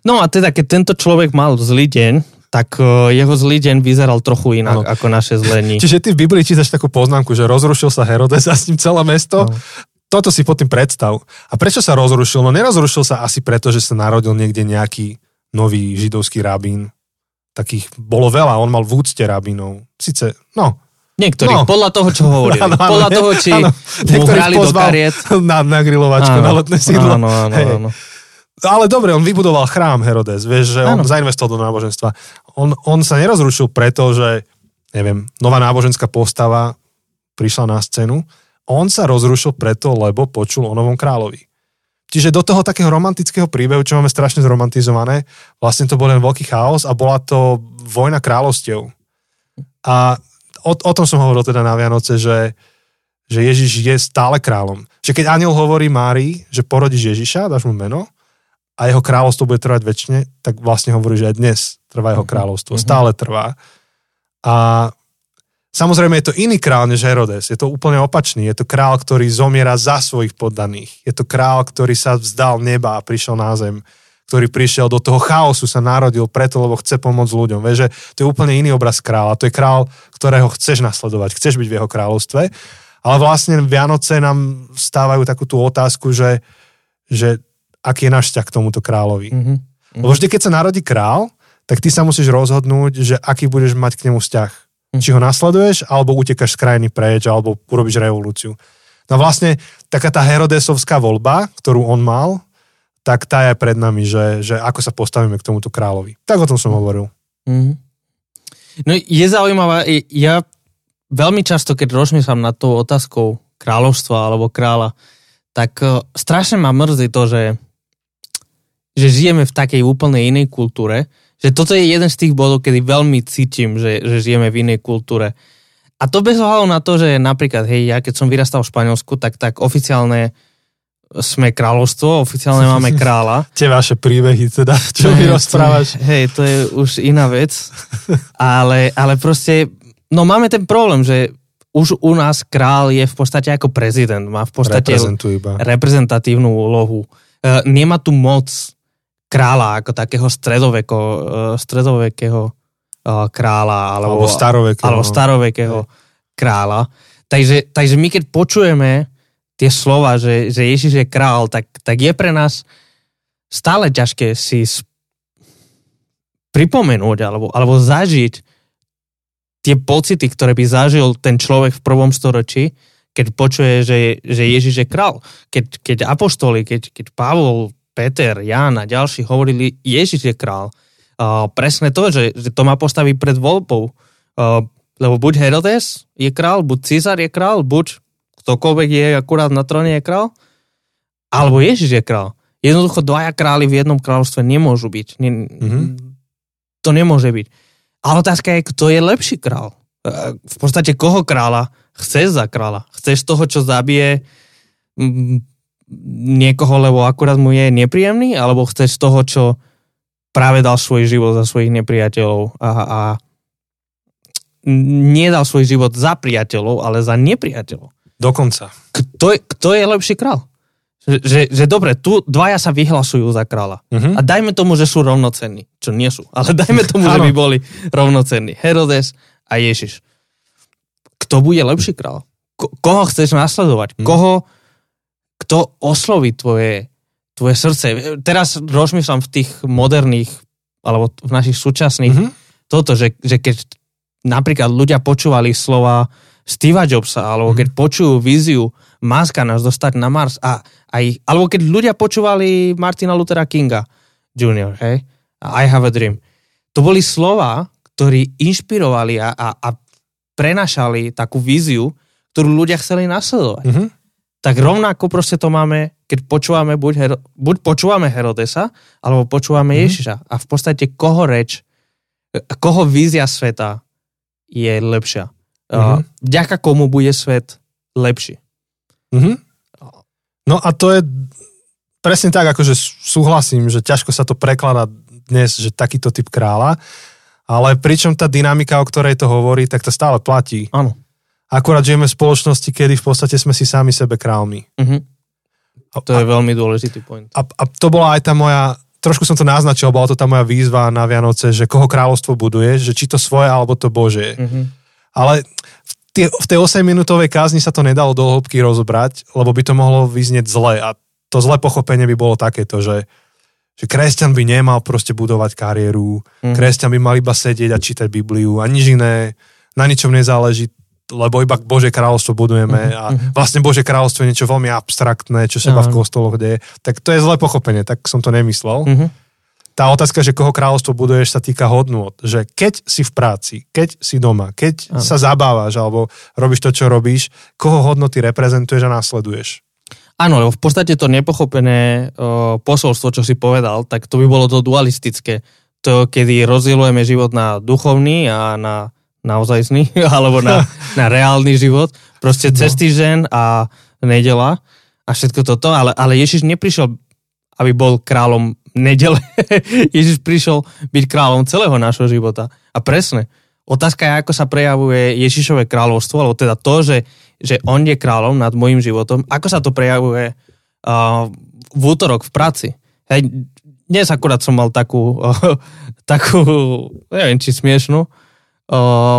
No a teda, keď tento človek mal zlý deň, tak uh, jeho zlý deň vyzeral trochu inak Áno. ako naše zlé dni. [laughs] Čiže ty v Biblii čítaš takú poznámku, že rozrušil sa Herodes a s ním celé mesto. No. Toto si pod tým predstav. A prečo sa rozrušil? No nerozrušil sa asi preto, že sa narodil niekde nejaký nový židovský rabín. Takých bolo veľa, on mal v úcte rabínov. Sice, no. Niektorí, No. podľa toho, čo hovorili. [laughs] Áno, áno, podľa toho, či áno. mu Niektorých hrali do kariet. Na, na grilovačku, na letné sídlo. Áno, áno, áno. Ale dobre, on vybudoval chrám Herodes, vieš, že on Áno. zainvestoval do náboženstva. On, on sa nerozrušil preto, že, neviem, nová náboženská postava prišla na scénu. On sa rozrušil preto, lebo počul o novom kráľovi. Čiže do toho takého romantického príbehu, čo máme strašne zromantizované, vlastne to bol len veľký chaos a bola to vojna kráľovstiev. A o, o tom som hovoril teda na Vianoce, že, že Ježiš je stále kráľom. Že keď aniel hovorí Márii, že porodíš Ježiša, dáš mu meno a jeho kráľovstvo bude trvať väčšine, tak vlastne hovorí, že aj dnes trvá jeho kráľovstvo. Mhm. Stále trvá. A samozrejme je to iný král než Herodes. Je to úplne opačný. Je to král, ktorý zomiera za svojich poddaných. Je to král, ktorý sa vzdal neba a prišiel na zem ktorý prišiel do toho chaosu, sa narodil preto, lebo chce pomôcť ľuďom. Vieš, že to je úplne iný obraz kráľa. To je král, ktorého chceš nasledovať, chceš byť v jeho kráľovstve. Ale vlastne Vianoce nám stávajú takú tú otázku, že, že aký je náš vzťah k tomuto kráľovi. Mhm. Lebo vždy, keď sa narodí král, tak ty sa musíš rozhodnúť, že aký budeš mať k nemu vzťah. Mhm. Či ho nasleduješ, alebo utekáš z krajiny preč, alebo urobíš revolúciu. No vlastne taká tá Herodesovská voľba, ktorú on mal, tak tá je pred nami, že, že ako sa postavíme k tomuto kráľovi. Tak o tom som hovoril. Mhm. No je zaujímavá, i- ja veľmi často, keď rozmýšľam nad tou otázkou kráľovstva alebo kráľa, tak eh, strašne ma mrzí to, že, že žijeme v takej úplne inej kultúre, že toto je jeden z tých bodov, kedy veľmi cítim, že, že žijeme v inej kultúre. A to bez ohľadu na to, že napríklad, hej, ja keď som vyrastal v Španielsku, tak, tak oficiálne sme kráľovstvo, oficiálne máme kráľa. [laughs] Tie vaše príbehy teda, čo mi rozprávaš. Hej, to je už iná vec. Ale, ale proste, no máme ten problém, že už u nás král je v podstate ako prezident. Má v podstate reprezentatívnu úlohu. E, nemá tu moc kráľa ako takého stredoveko, e, stredovekého e, kráľa alebo, Alebo starovekého. alebo starovekého kráľa. Takže, takže my keď počujeme tie slova, že, že Ježiš je král, tak, tak je pre nás stále ťažké si pripomenúť alebo, alebo zažiť tie pocity, ktoré by zažil ten človek v prvom storočí, keď počuje, že, že Ježiš je král. Keď, keď apoštoli, keď, keď Pavol, Peter, Ján a ďalší hovorili, Ježiš je král. Uh, presne to, že, že to má postaviť pred voľbou. Uh, lebo buď Herodes je král, buď Císar je král, buď ktokoľvek je akurát na tróne je král, alebo Ježiš je král. Jednoducho dvaja králi v jednom kráľovstve nemôžu byť. Ne, Mhm. To nemôže byť. Ale otázka je, kto je lepší král. E, V podstate koho kráľa chceš za kráľa? Chceš toho, čo zabije niekoho, lebo akurát mu je nepríjemný, alebo chceš toho, čo práve dal svoj život za svojich nepriateľov a, a nedal svoj život za priateľov, ale za nepriateľov. Dokonca. Kto, kto je lepší král? Že, že, že dobre, tu dvaja sa vyhlasujú za kráľa. Mhm. A dajme tomu, že sú rovnocenní. Čo nie sú. Ale dajme tomu, že [laughs] by boli rovnocenní. Herodes a Ježiš. Kto bude lepší král? Ko- koho chceš nasledovať? Mhm. Koho, kto osloví tvoje, tvoje srdce? Teraz rozmýšľam v tých moderných, alebo v našich súčasných, Mhm. toto, že, že keď napríklad ľudia počúvali slova Steva Jobsa, alebo keď počujú víziu Maska nás dostať na Mars, a aj, alebo keď ľudia počúvali Martina Luthera Kinga Jr., hej, I have a dream. To boli slova, ktorí inšpirovali a, a, a prenašali takú víziu, ktorú ľudia chceli nasledovať. Mhm. Tak rovnako proste to máme, keď počúvame, buď, Hero, buď počúvame Herodesa, alebo počúvame mm. Ježiša. A v podstate koho reč, koho vízia sveta je lepšia. Mm-hmm. Vďaka komu bude svet lepší. Mm-hmm. No a to je presne tak, akože súhlasím, že ťažko sa to prekladá dnes, že takýto typ kráľa, ale pričom tá dynamika, o ktorej to hovorí, tak to stále platí. Áno. Akurát žijeme v spoločnosti, kedy v podstate sme si sami sebe králmi. Uh-huh. To a, je veľmi dôležitý point. A, a to bola aj tá moja, trošku som to naznačil, bola to tá moja výzva na Vianoce, že koho kráľovstvo buduješ, že či to svoje alebo to Bože. Uh-huh. Ale v, tie, v tej 8-minútovej kázni sa to nedalo do hĺbky rozobrať, lebo by to mohlo vyznieť zle a to zlé pochopenie by bolo takéto, že, že kresťan by nemal proste budovať kariéru, uh-huh. kresťan by mal iba sedieť a čítať Bibliu a nič iné, na ničom nezáleží, lebo iba Bože kráľovstvo budujeme uh-huh. a mhm. vlastne Bože kráľovstvo je niečo veľmi abstraktné, čo sa uh-huh. v kostoloch deje. Tak to je zlé pochopenie, tak som to nemyslel. Uh-huh. Tá otázka, že koho kráľovstvo buduješ, sa týka hodnôt. Že keď si v práci, keď si doma, keď uh-huh. sa zabávaš alebo robíš to, čo robíš, koho hodnoty reprezentuješ a následuješ. Áno, lebo v podstate to nepochopené uh, posolstvo, čo si povedal, tak to by bolo to dualistické. To, kedy rozdielujeme život na duchovný a na naozajstný, [laughs] alebo na, na reálny život. Proste cez no. týždeň a nedela a všetko toto, ale, ale Ježiš neprišiel, aby bol kráľom nedele. [laughs] Ježiš prišiel byť kráľom celého nášho života. A presne, otázka je, ako sa prejavuje Ježišové kráľovstvo, alebo teda to, že, že on je kráľom nad môjim životom, ako sa to prejavuje uh, v útorok v práci. Hej, dnes akurát som mal takú, uh, [laughs] takú, neviem, či smiešnú,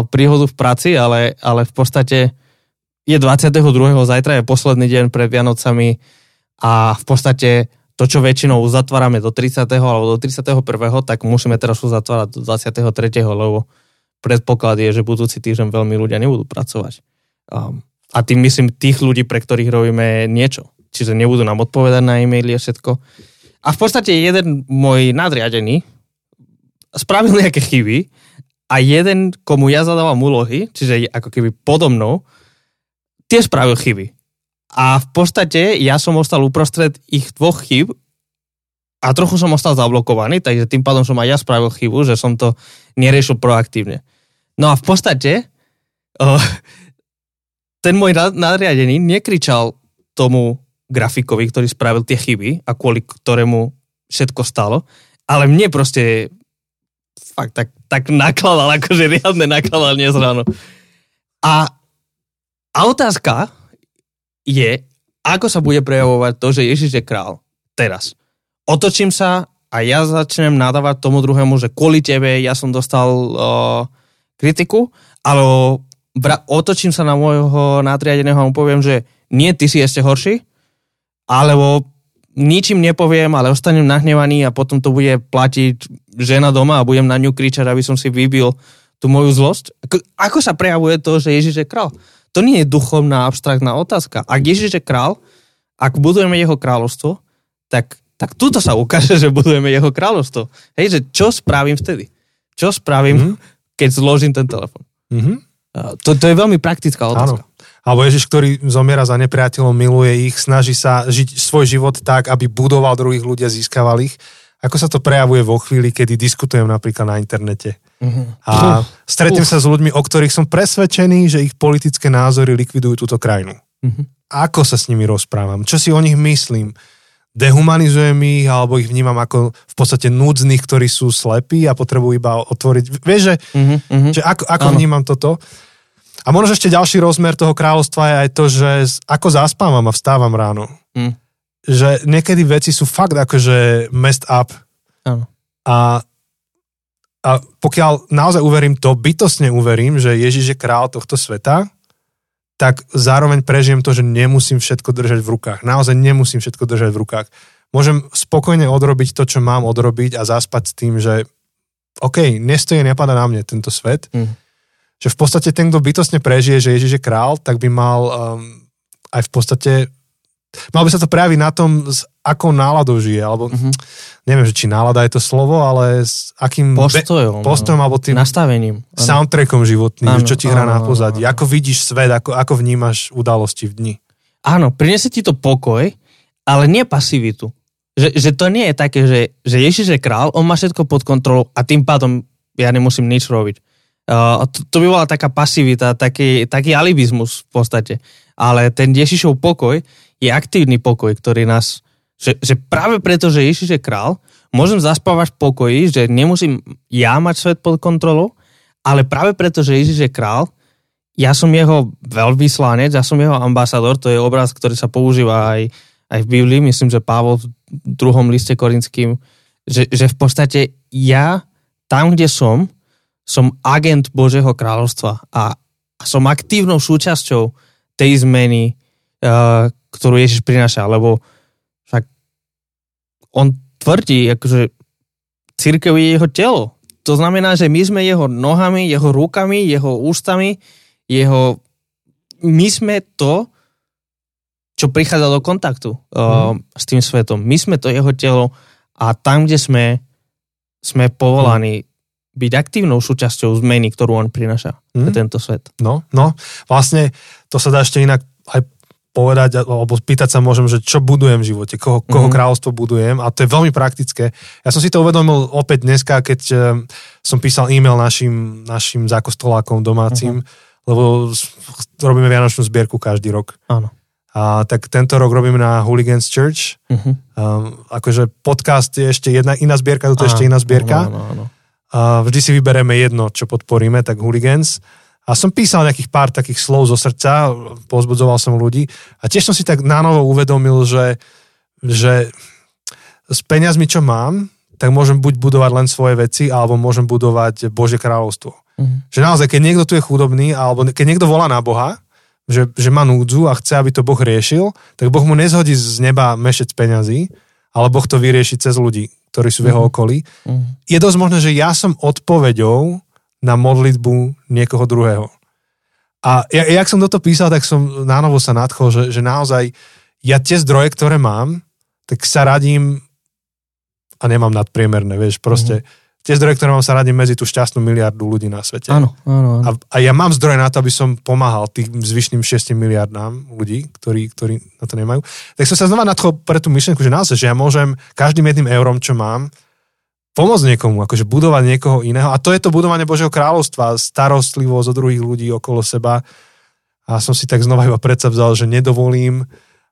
príhodu v práci, ale, ale v podstate je 22. zajtra je posledný deň pred Vianocami a v podstate to, čo väčšinou uzatvárame do 30. alebo do 31. tak musíme teraz uzatvárať do 23. lebo predpoklad je, že budúci týždeň veľmi ľudia nebudú pracovať. Um, a tým myslím tých ľudí, pre ktorých robíme niečo. Čiže nebudú nám odpovedať na e-maily a všetko. A v podstate jeden môj nadriadený spravil nejaké chyby a jeden, komu ja zadávam úlohy, čiže ako keby podo mnou, tiež spravil chyby. A v podstate ja som ostal uprostred ich dvoch chyb a trochu som ostal zablokovaný, takže tým pádom som aj ja spravil chybu, že som to neriešil proaktívne. No a v podstate oh, ten môj nadriadený nekričal tomu grafikovi, ktorý spravil tie chyby a kvôli ktorému všetko stalo, ale mne proste fakt tak, tak nakladal, akože riadne nakladal dnes ráno. A, a otázka je, ako sa bude prejavovať to, že Ježiš je král teraz. Otočím sa a ja začnem nadávať tomu druhému, že kvôli tebe ja som dostal uh, kritiku, alebo bra- otočím sa na môjho nadriadeného a mu poviem, že nie, ty si ešte horší, alebo ničím nepoviem, ale ostanem nahnevaný a potom to bude platiť žena doma a budem na ňu kričať, aby som si vybil tú moju zlosť. Ako, ako sa prejavuje to, že Ježiš je král? To nie je duchovná, abstraktná otázka. Ak Ježiš je král, ak budujeme jeho kráľovstvo, tak, tak tuto sa ukáže, že budujeme jeho kráľovstvo. Hej, že čo spravím vtedy? Čo spravím, mm-hmm. keď zložím ten telefon? Mm-hmm. To, to je veľmi praktická otázka. Áno. Alebo Ježiš, ktorý zomiera za nepriateľom, miluje ich, snaží sa žiť svoj život tak, aby budoval druhých ľudí a získaval ich. Ako sa to prejavuje vo chvíli, kedy diskutujem napríklad na internete. Uh-huh. A stretnem uh. sa s ľuďmi, o ktorých som presvedčený, že ich politické názory likvidujú túto krajinu. Uh-huh. Ako sa s nimi rozprávam? Čo si o nich myslím? Dehumanizujem ich, alebo ich vnímam ako v podstate núdznych, ktorí sú slepí a potrebujú iba otvoriť. Vieš, že, uh-huh. že ako, ako vnímam toto? A možno ešte ďalší rozmer toho kráľovstva je aj to, že ako zaspávam a vstávam ráno. Mm. Že niekedy veci sú fakt akože messed up. A, a pokiaľ naozaj uverím to, bytosne uverím, že Ježiš je král tohto sveta, tak zároveň prežijem to, že nemusím všetko držať v rukách. Naozaj nemusím všetko držať v rukách. Môžem spokojne odrobiť to, čo mám odrobiť a zaspať s tým, že OK, nestojí, nepada na mne tento svet. Mm že v podstate ten, kto bytostne prežije, že Ježiš je král, tak by mal um, aj v podstate mal by sa to prejaviť na tom, s akou náladou žije, alebo mm-hmm. neviem, že či nálada je to slovo, ale s akým postojom, be- postojom alebo tým nastavením. Soundtrackom životným, ano, čo ti hrá na pozadí. Ako vidíš svet, ako, ako vnímaš udalosti v dni. áno, prinesie ti to pokoj, ale nie pasivitu. Že, že to nie je také, že, že Ježiš je král, on má všetko pod kontrolou a tým pádom ja nemusím nič robiť. To, to by bola taká pasivita, taký, taký alibizmus v podstate. Ale ten Ježišov pokoj je aktívny pokoj, ktorý nás, že, že práve preto, že Ježiš je král, môžem zaspávať v pokoji, že nemusím ja mať svet pod kontrolou, ale práve preto, že Ježiš je král, ja som jeho veľvyslanec, ja som jeho ambasador, to je obraz, ktorý sa používa aj, aj v Biblii, myslím, že Pavol v druhom liste korinským, že, že v podstate ja tam, kde som, som agent Božieho kráľovstva a, som aktívnou súčasťou tej zmeny, uh, ktorú Ježiš prináša, lebo však on tvrdí, akože církev je jeho telo. To znamená, že my sme jeho nohami, jeho rukami, jeho ústami, jeho... My sme to, čo prichádza do kontaktu uh, mm. s tým svetom. My sme to jeho telo a tam, kde sme, sme povolaní. Byť aktívnou súčasťou zmeny, ktorú on prináša mm. pre mhm. tento svet. No, no, vlastne to sa dá ešte inak aj povedať, alebo spýtať sa môžem, že čo budujem v živote, koho, koho mm. kráľovstvo budujem a to je veľmi praktické. Ja som si to uvedomil opäť dneska, keď uh, som písal e-mail našim, našim zákostolákom domácim, mm lebo robíme Vianočnú zbierku každý rok. Áno. A tak tento rok robíme na Hooligans Church. Uh-huh. Um, akože podcast je ešte jedna iná zbierka, toto je ešte iná zbierka. Áno, áno. A vždy si vybereme jedno, čo podporíme, tak Hooligans. A som písal nejakých pár takých slov zo srdca, pozbudzoval som ľudí a tiež som si tak nánovo uvedomil, že, že s peniazmi, čo mám, tak môžem buď budovať len svoje veci, alebo môžem budovať Božie kráľovstvo. Mm. Že naozaj, keď niekto tu je chudobný, alebo keď niekto volá na Boha, že, že má núdzu a chce, aby to Boh riešil, tak Boh mu nezhodí z neba mešec peňazí, ale Boh to vyrieši cez ľudí, ktorí sú v jeho mm. okolí. Mm. Je dosť možné, že ja som odpoveďou na modlitbu niekoho druhého. A ja, jak som toto písal, tak som nánovo sa nadchol, že, že naozaj ja tie zdroje, ktoré mám, tak sa radím a nemám nadpriemerné, vieš, proste mm tie zdroje, ktoré mám sa radím medzi tú šťastnú miliardu ľudí na svete. Áno, áno, áno. A, a ja mám zdroje na to, aby som pomáhal tým zvyšným 6 miliardám ľudí, ktorí, ktorí na to nemajú. Tak som sa znova nadchol pre tú myšlenku, že naozaj, že ja môžem každým jedným eurom, čo mám, pomôcť niekomu, akože budovať niekoho iného. A to je to budovanie Božieho kráľovstva, starostlivosť od druhých ľudí okolo seba. A som si tak znova iba predsa vzal, že nedovolím,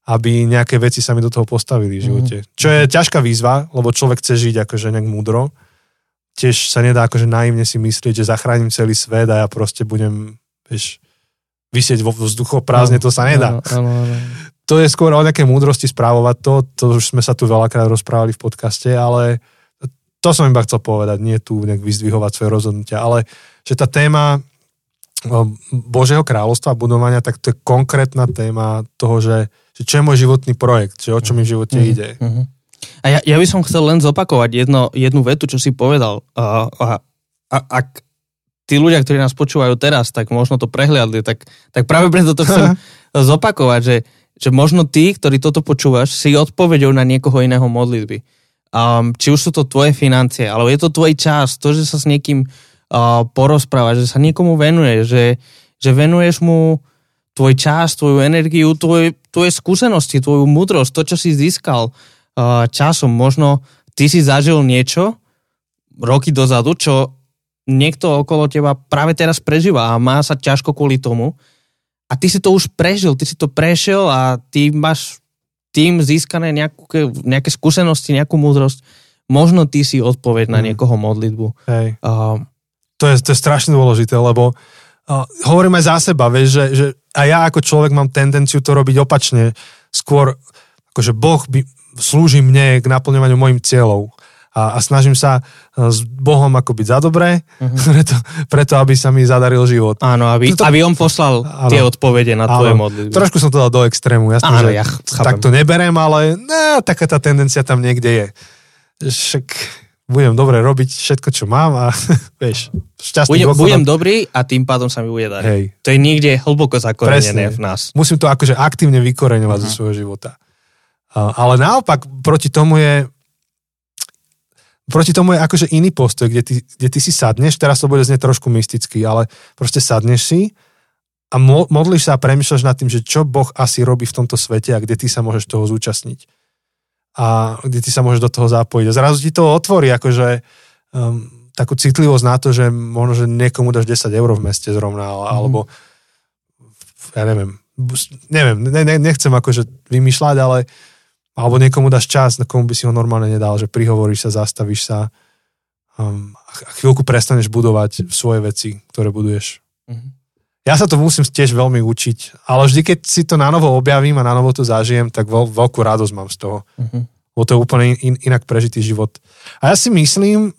aby nejaké veci sa mi do toho postavili v živote. Mm. Čo je ťažká výzva, lebo človek chce žiť akože nejak múdro tiež sa nedá akože naivne si myslieť, že zachránim celý svet a ja proste budem, vieš, vysieť vo vzduchu prázdne, to sa nedá. Áno, áno, áno. To je skôr o nejaké múdrosti správovať to, to už sme sa tu veľakrát rozprávali v podcaste, ale to som iba chcel povedať, nie tu nejak vyzdvihovať svoje rozhodnutia, ale že tá téma Božieho kráľovstva, budovania, tak to je konkrétna téma toho, že, že čo je môj životný projekt, že o čo mi v živote mm-hmm. ide. Mm-hmm. A ja, ja by som chcel len zopakovať jedno, jednu vetu, čo si povedal. A, a, a, ak tí ľudia, ktorí nás počúvajú teraz, tak možno to prehliadli, tak, tak práve preto to chcem zopakovať, že, že možno ty, ktorí toto počúvaš, si odpovedou na niekoho iného modlitby. Um, či už sú to tvoje financie, alebo je to tvoj čas, to, že sa s niekým uh, porozprávaš, že sa niekomu venuje, že, že venuješ mu tvoj čas, tvoju energiu, tvoj, tvoje skúsenosti, tvoju múdrosť, to, čo si získal časom. Možno ty si zažil niečo roky dozadu, čo niekto okolo teba práve teraz prežíva a má sa ťažko kvôli tomu. A ty si to už prežil, ty si to prešiel a ty máš tým získané nejaké, nejaké skúsenosti, nejakú múdrosť. Možno ty si odpoveď na mm. niekoho modlitbu. Hej. Uh, to, je, to je strašne dôležité, lebo uh, hovorím aj za seba, vieš, že, že a ja ako človek mám tendenciu to robiť opačne. Skôr, akože Boh by, slúži mne k naplňovaniu mojim cieľov. A, a snažím sa e, s Bohom ako byť za dobré, uh-huh. [laughs] preto, preto aby sa mi zadaril život. Áno, aby, to, aby on poslal áno, tie odpovede na tvoje modlitby. Trošku som to dal do extrému, jasne, áno, že ja tak to neberem, ale ne, taká tá tendencia tam niekde je. Však budem dobre robiť všetko, čo mám a [laughs] vieš, šťastný budem, budem dobrý a tým pádom sa mi bude dať. Hej. To je niekde hlboko zakorenené v nás. Musím to akože aktívne vykoreňovať uh-huh. zo svojho života. Ale naopak proti tomu je proti tomu je akože iný postoj, kde ty, kde ty si sadneš, teraz to bude znieť trošku mysticky, ale proste sadneš si a mo- modlíš sa a premýšľaš nad tým, že čo Boh asi robí v tomto svete a kde ty sa môžeš toho zúčastniť. A kde ty sa môžeš do toho zapojiť. A zrazu ti to otvorí akože um, takú citlivosť na to, že možno, že niekomu dáš 10 eur v meste zrovna, mm. alebo ja neviem, neviem, ne, ne, nechcem akože vymýšľať, ale alebo niekomu dáš čas, na komu by si ho normálne nedal, že prihovoríš sa, zastavíš sa um, a chvíľku prestaneš budovať svoje veci, ktoré buduješ. Mm-hmm. Ja sa to musím tiež veľmi učiť, ale vždy, keď si to na novo objavím a na novo to zažijem, tak veľ, veľkú radosť mám z toho. Mm-hmm. Bo to je úplne in, inak prežitý život. A ja si myslím,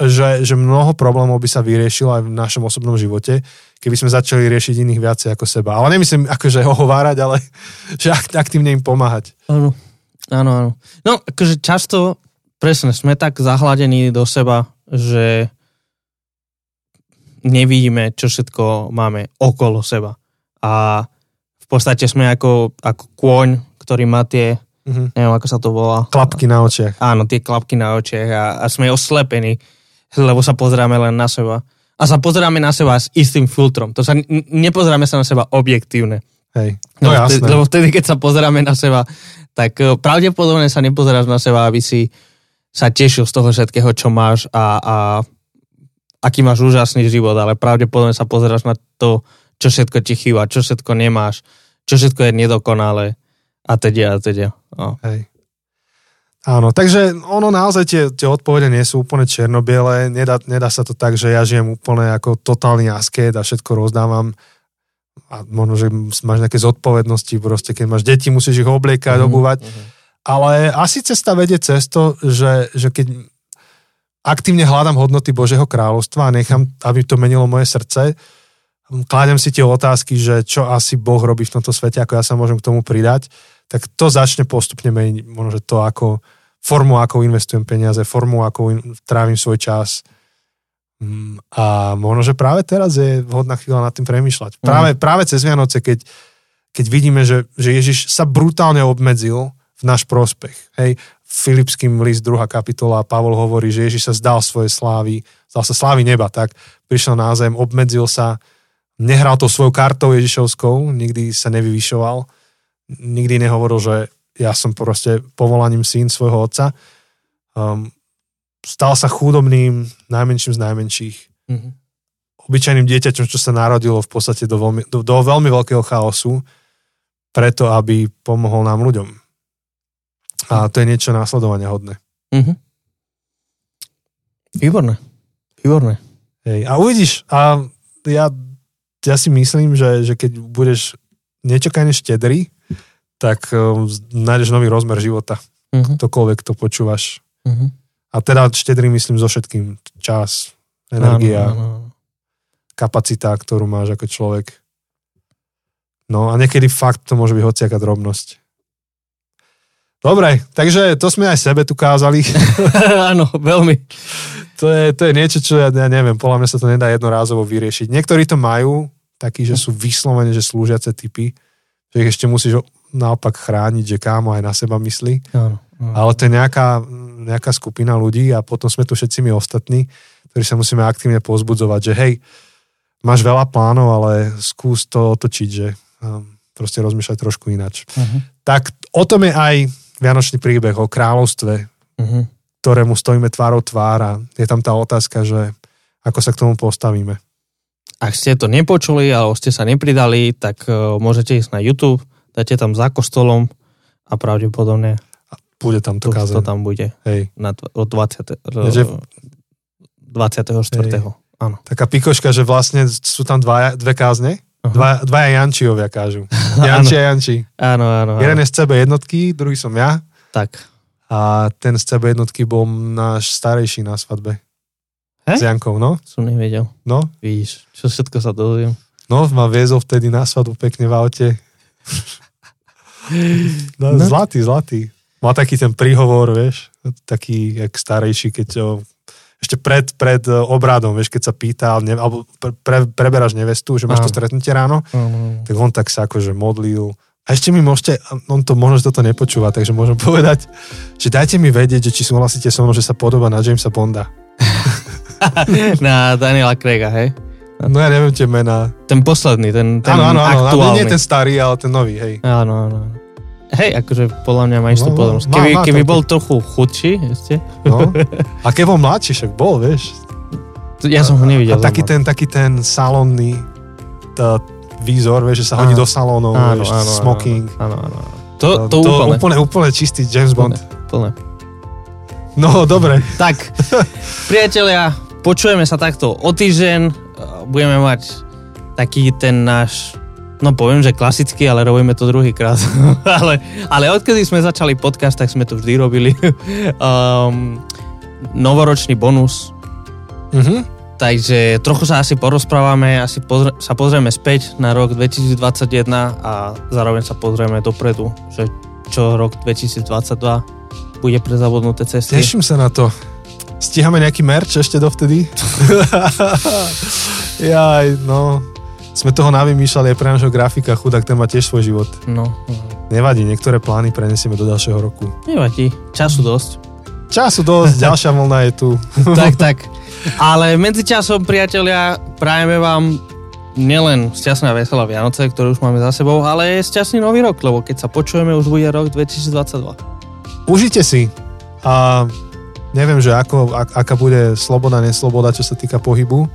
že, že mnoho problémov by sa vyriešilo aj v našom osobnom živote, keby sme začali riešiť iných viacej ako seba. Ale nemyslím akože ohovárať, ale [laughs] že aktívne im pomáhať. Áno, áno, áno. No, akože často, presne, sme tak zahladení do seba, že nevidíme, čo všetko máme okolo seba. A v podstate sme ako, ako kôň, ktorý má tie, mm-hmm. neviem, ako sa to volá. Klapky na očiach. Áno, tie klapky na očiach a, a sme oslepení, lebo sa pozráme len na seba a sa pozeráme na seba s istým filtrom. To sa, nepozeráme sa na seba objektívne. Hej, no, no jasné. Vtedy, lebo vtedy, keď sa pozeráme na seba, tak e, pravdepodobne sa nepozeráš na seba, aby si sa tešil z toho všetkého, čo máš a, a aký máš úžasný život, ale pravdepodobne sa pozeráš na to, čo všetko ti chýba, čo všetko nemáš, čo všetko je nedokonalé a teda a teda. No. Hej. Áno, takže ono naozaj tie, tie odpovede nie sú úplne černobiele, nedá, nedá sa to tak, že ja žijem úplne ako totálny asket a všetko rozdávam a možno, že máš nejaké zodpovednosti, proste keď máš deti, musíš ich obliekať, mm-hmm. obúvať, mm-hmm. ale asi cesta vedie cesto, že, že keď aktívne hľadám hodnoty Božieho kráľovstva a nechám, aby to menilo moje srdce, kládem si tie otázky, že čo asi Boh robí v tomto svete, ako ja sa môžem k tomu pridať, tak to začne postupne meniť možno, že to ako formu, ako investujem peniaze, formu, ako in, trávim svoj čas. Mm, a možno, že práve teraz je vhodná chvíľa nad tým premýšľať. Mhm. Práve, práve cez Vianoce, keď, keď vidíme, že, že Ježiš sa brutálne obmedzil v náš prospech. Hej, Filipským list 2. kapitola Pavol hovorí, že Ježiš sa zdal svoje slávy, zdal sa slávy neba, tak prišiel na zem, obmedzil sa, nehral to svojou kartou Ježišovskou, nikdy sa nevyvyšoval, nikdy nehovoril, že ja som proste povolaním syn svojho otca. Um, stal sa chudobným, najmenším z najmenších. Mm-hmm. Obyčajným dieťaťom, čo sa narodilo v podstate do veľmi, do, do veľmi veľkého chaosu, preto, aby pomohol nám ľuďom. A to je niečo následovania hodné. Mm-hmm. Výborné. Výborné. Hej, a uvidíš, a ja, ja si myslím, že, že keď budeš nečakane štedrý, tak uh, nájdeš nový rozmer života. Uh-huh. Ktokoľvek to počúvaš. Uh-huh. A teda štedrý myslím so všetkým. Čas, energia, no, no, no. kapacita, ktorú máš ako človek. No a niekedy fakt to môže byť hociaká drobnosť. Dobre, takže to sme aj sebe tu kázali. [laughs] Áno, veľmi. To je, to je niečo, čo ja, ja neviem, podľa mňa sa to nedá jednorázovo vyriešiť. Niektorí to majú, takí, že sú vyslovene, že slúžiace typy, že ich ešte musíš naopak chrániť, že kámo aj na seba myslí. Áno, áno. Ale to je nejaká, nejaká skupina ľudí a potom sme tu všetci my ostatní, ktorí sa musíme aktívne pozbudzovať, že hej, máš veľa plánov, ale skús to otočiť, že um, proste rozmýšľať trošku inač. Uh-huh. Tak o tom je aj Vianočný príbeh o kráľovstve, uh-huh. ktorému stojíme tvárou tvára. Je tam tá otázka, že ako sa k tomu postavíme. Ak ste to nepočuli alebo ste sa nepridali, tak uh, môžete ísť na YouTube dáte tam za kostolom a pravdepodobne bude tam to, to, to tam bude. Hej. Na, od 20. Že... 24. Hej. Áno. Taká pikoška, že vlastne sú tam dva, dve kázne, uh-huh. dva, dvaja Jančiovia kážu. [laughs] Janči a Janči. Áno, áno, áno. Jeden je z CB jednotky, druhý som ja. Tak. A ten z CB jednotky bol náš starejší na svadbe. He? S Jankou, no. Som nevedel. No. Vidíš, čo všetko sa dozviem. No, ma viezol vtedy na svadbu pekne v aute. [laughs] No, no. Zlatý, zlatý. Má taký ten príhovor, vieš, taký jak starejší, keď o, ešte pred, pred obradom, vieš, keď sa pýtal, ne, alebo pre, pre, preberáš nevestu, že máš to stretnutie ráno, Áno. tak on tak sa akože modlil. A ešte mi môžete, on to možno, že toto nepočúva, takže môžem povedať, že dajte mi vedieť, že či súhlasíte so mnou, že sa podoba na Jamesa Bonda. [laughs] na Daniela Craiga, hej? No ja neviem tie mená. Ten posledný, ten, ten Áno, áno, áno, aktuálny. nie ten starý, ale ten nový, hej. Áno, áno. Hej, akože podľa mňa má istú No, no, podobnosť. má- Keby, má keby bol trochu chudší, ešte. No. [laughs] A keď bol mladší, však bol, vieš. Ja som ho A nevidel. taký ten, taký ten salónny výzor, vieš, že sa hodí do salónov, Áno, vieš, áno, áno, smoking. Áno, áno. áno. To, to, úplne. úplne, úplne čistý James Bond. Plne. No, dobre. Tak, [laughs] priatelia, počujeme sa takto o týždeň. Budeme mať taký ten náš, no poviem, že klasický, ale robíme to druhýkrát. [laughs] ale, ale odkedy sme začali podcast, tak sme to vždy robili. [laughs] um, novoročný bonus. Mhm. Takže trochu sa asi porozprávame, asi pozr- sa pozrieme späť na rok 2021 a zároveň sa pozrieme dopredu, že čo rok 2022 bude pre zabudnuté cesty. Teším sa na to. Stíhame nejaký merch ešte dovtedy? [laughs] Jaj, no. Sme toho navymýšľali aj pre našho grafika, chudák, ten má tiež svoj život. No, no. Nevadí, niektoré plány prenesieme do ďalšieho roku. nevadí, času dosť. Času dosť, [laughs] ďalšia vlna je tu. [laughs] tak, tak. Ale medzičasom, priatelia, prajeme vám nielen šťastné a veselé Vianoce, ktoré už máme za sebou, ale aj šťastný nový rok, lebo keď sa počujeme, už bude rok 2022. Užite si. A neviem, že ako, ak, aká bude sloboda, nesloboda, čo sa týka pohybu.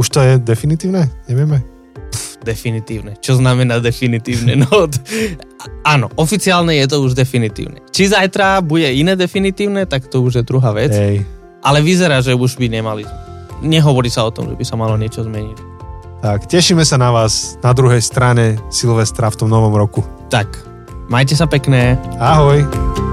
Už to je definitívne? Nevieme. Definitívne. Čo znamená definitívne? [laughs] No, t- áno, oficiálne je to už definitívne. Či zajtra bude iné definitívne, tak to už je druhá vec. Hej. Ale vyzerá, že už by nemali. Nehovorí sa o tom, že by sa malo niečo zmeniť. Tak, tešíme sa na vás na druhej strane Silvestra v tom novom roku. Tak, majte sa pekné. Ahoj.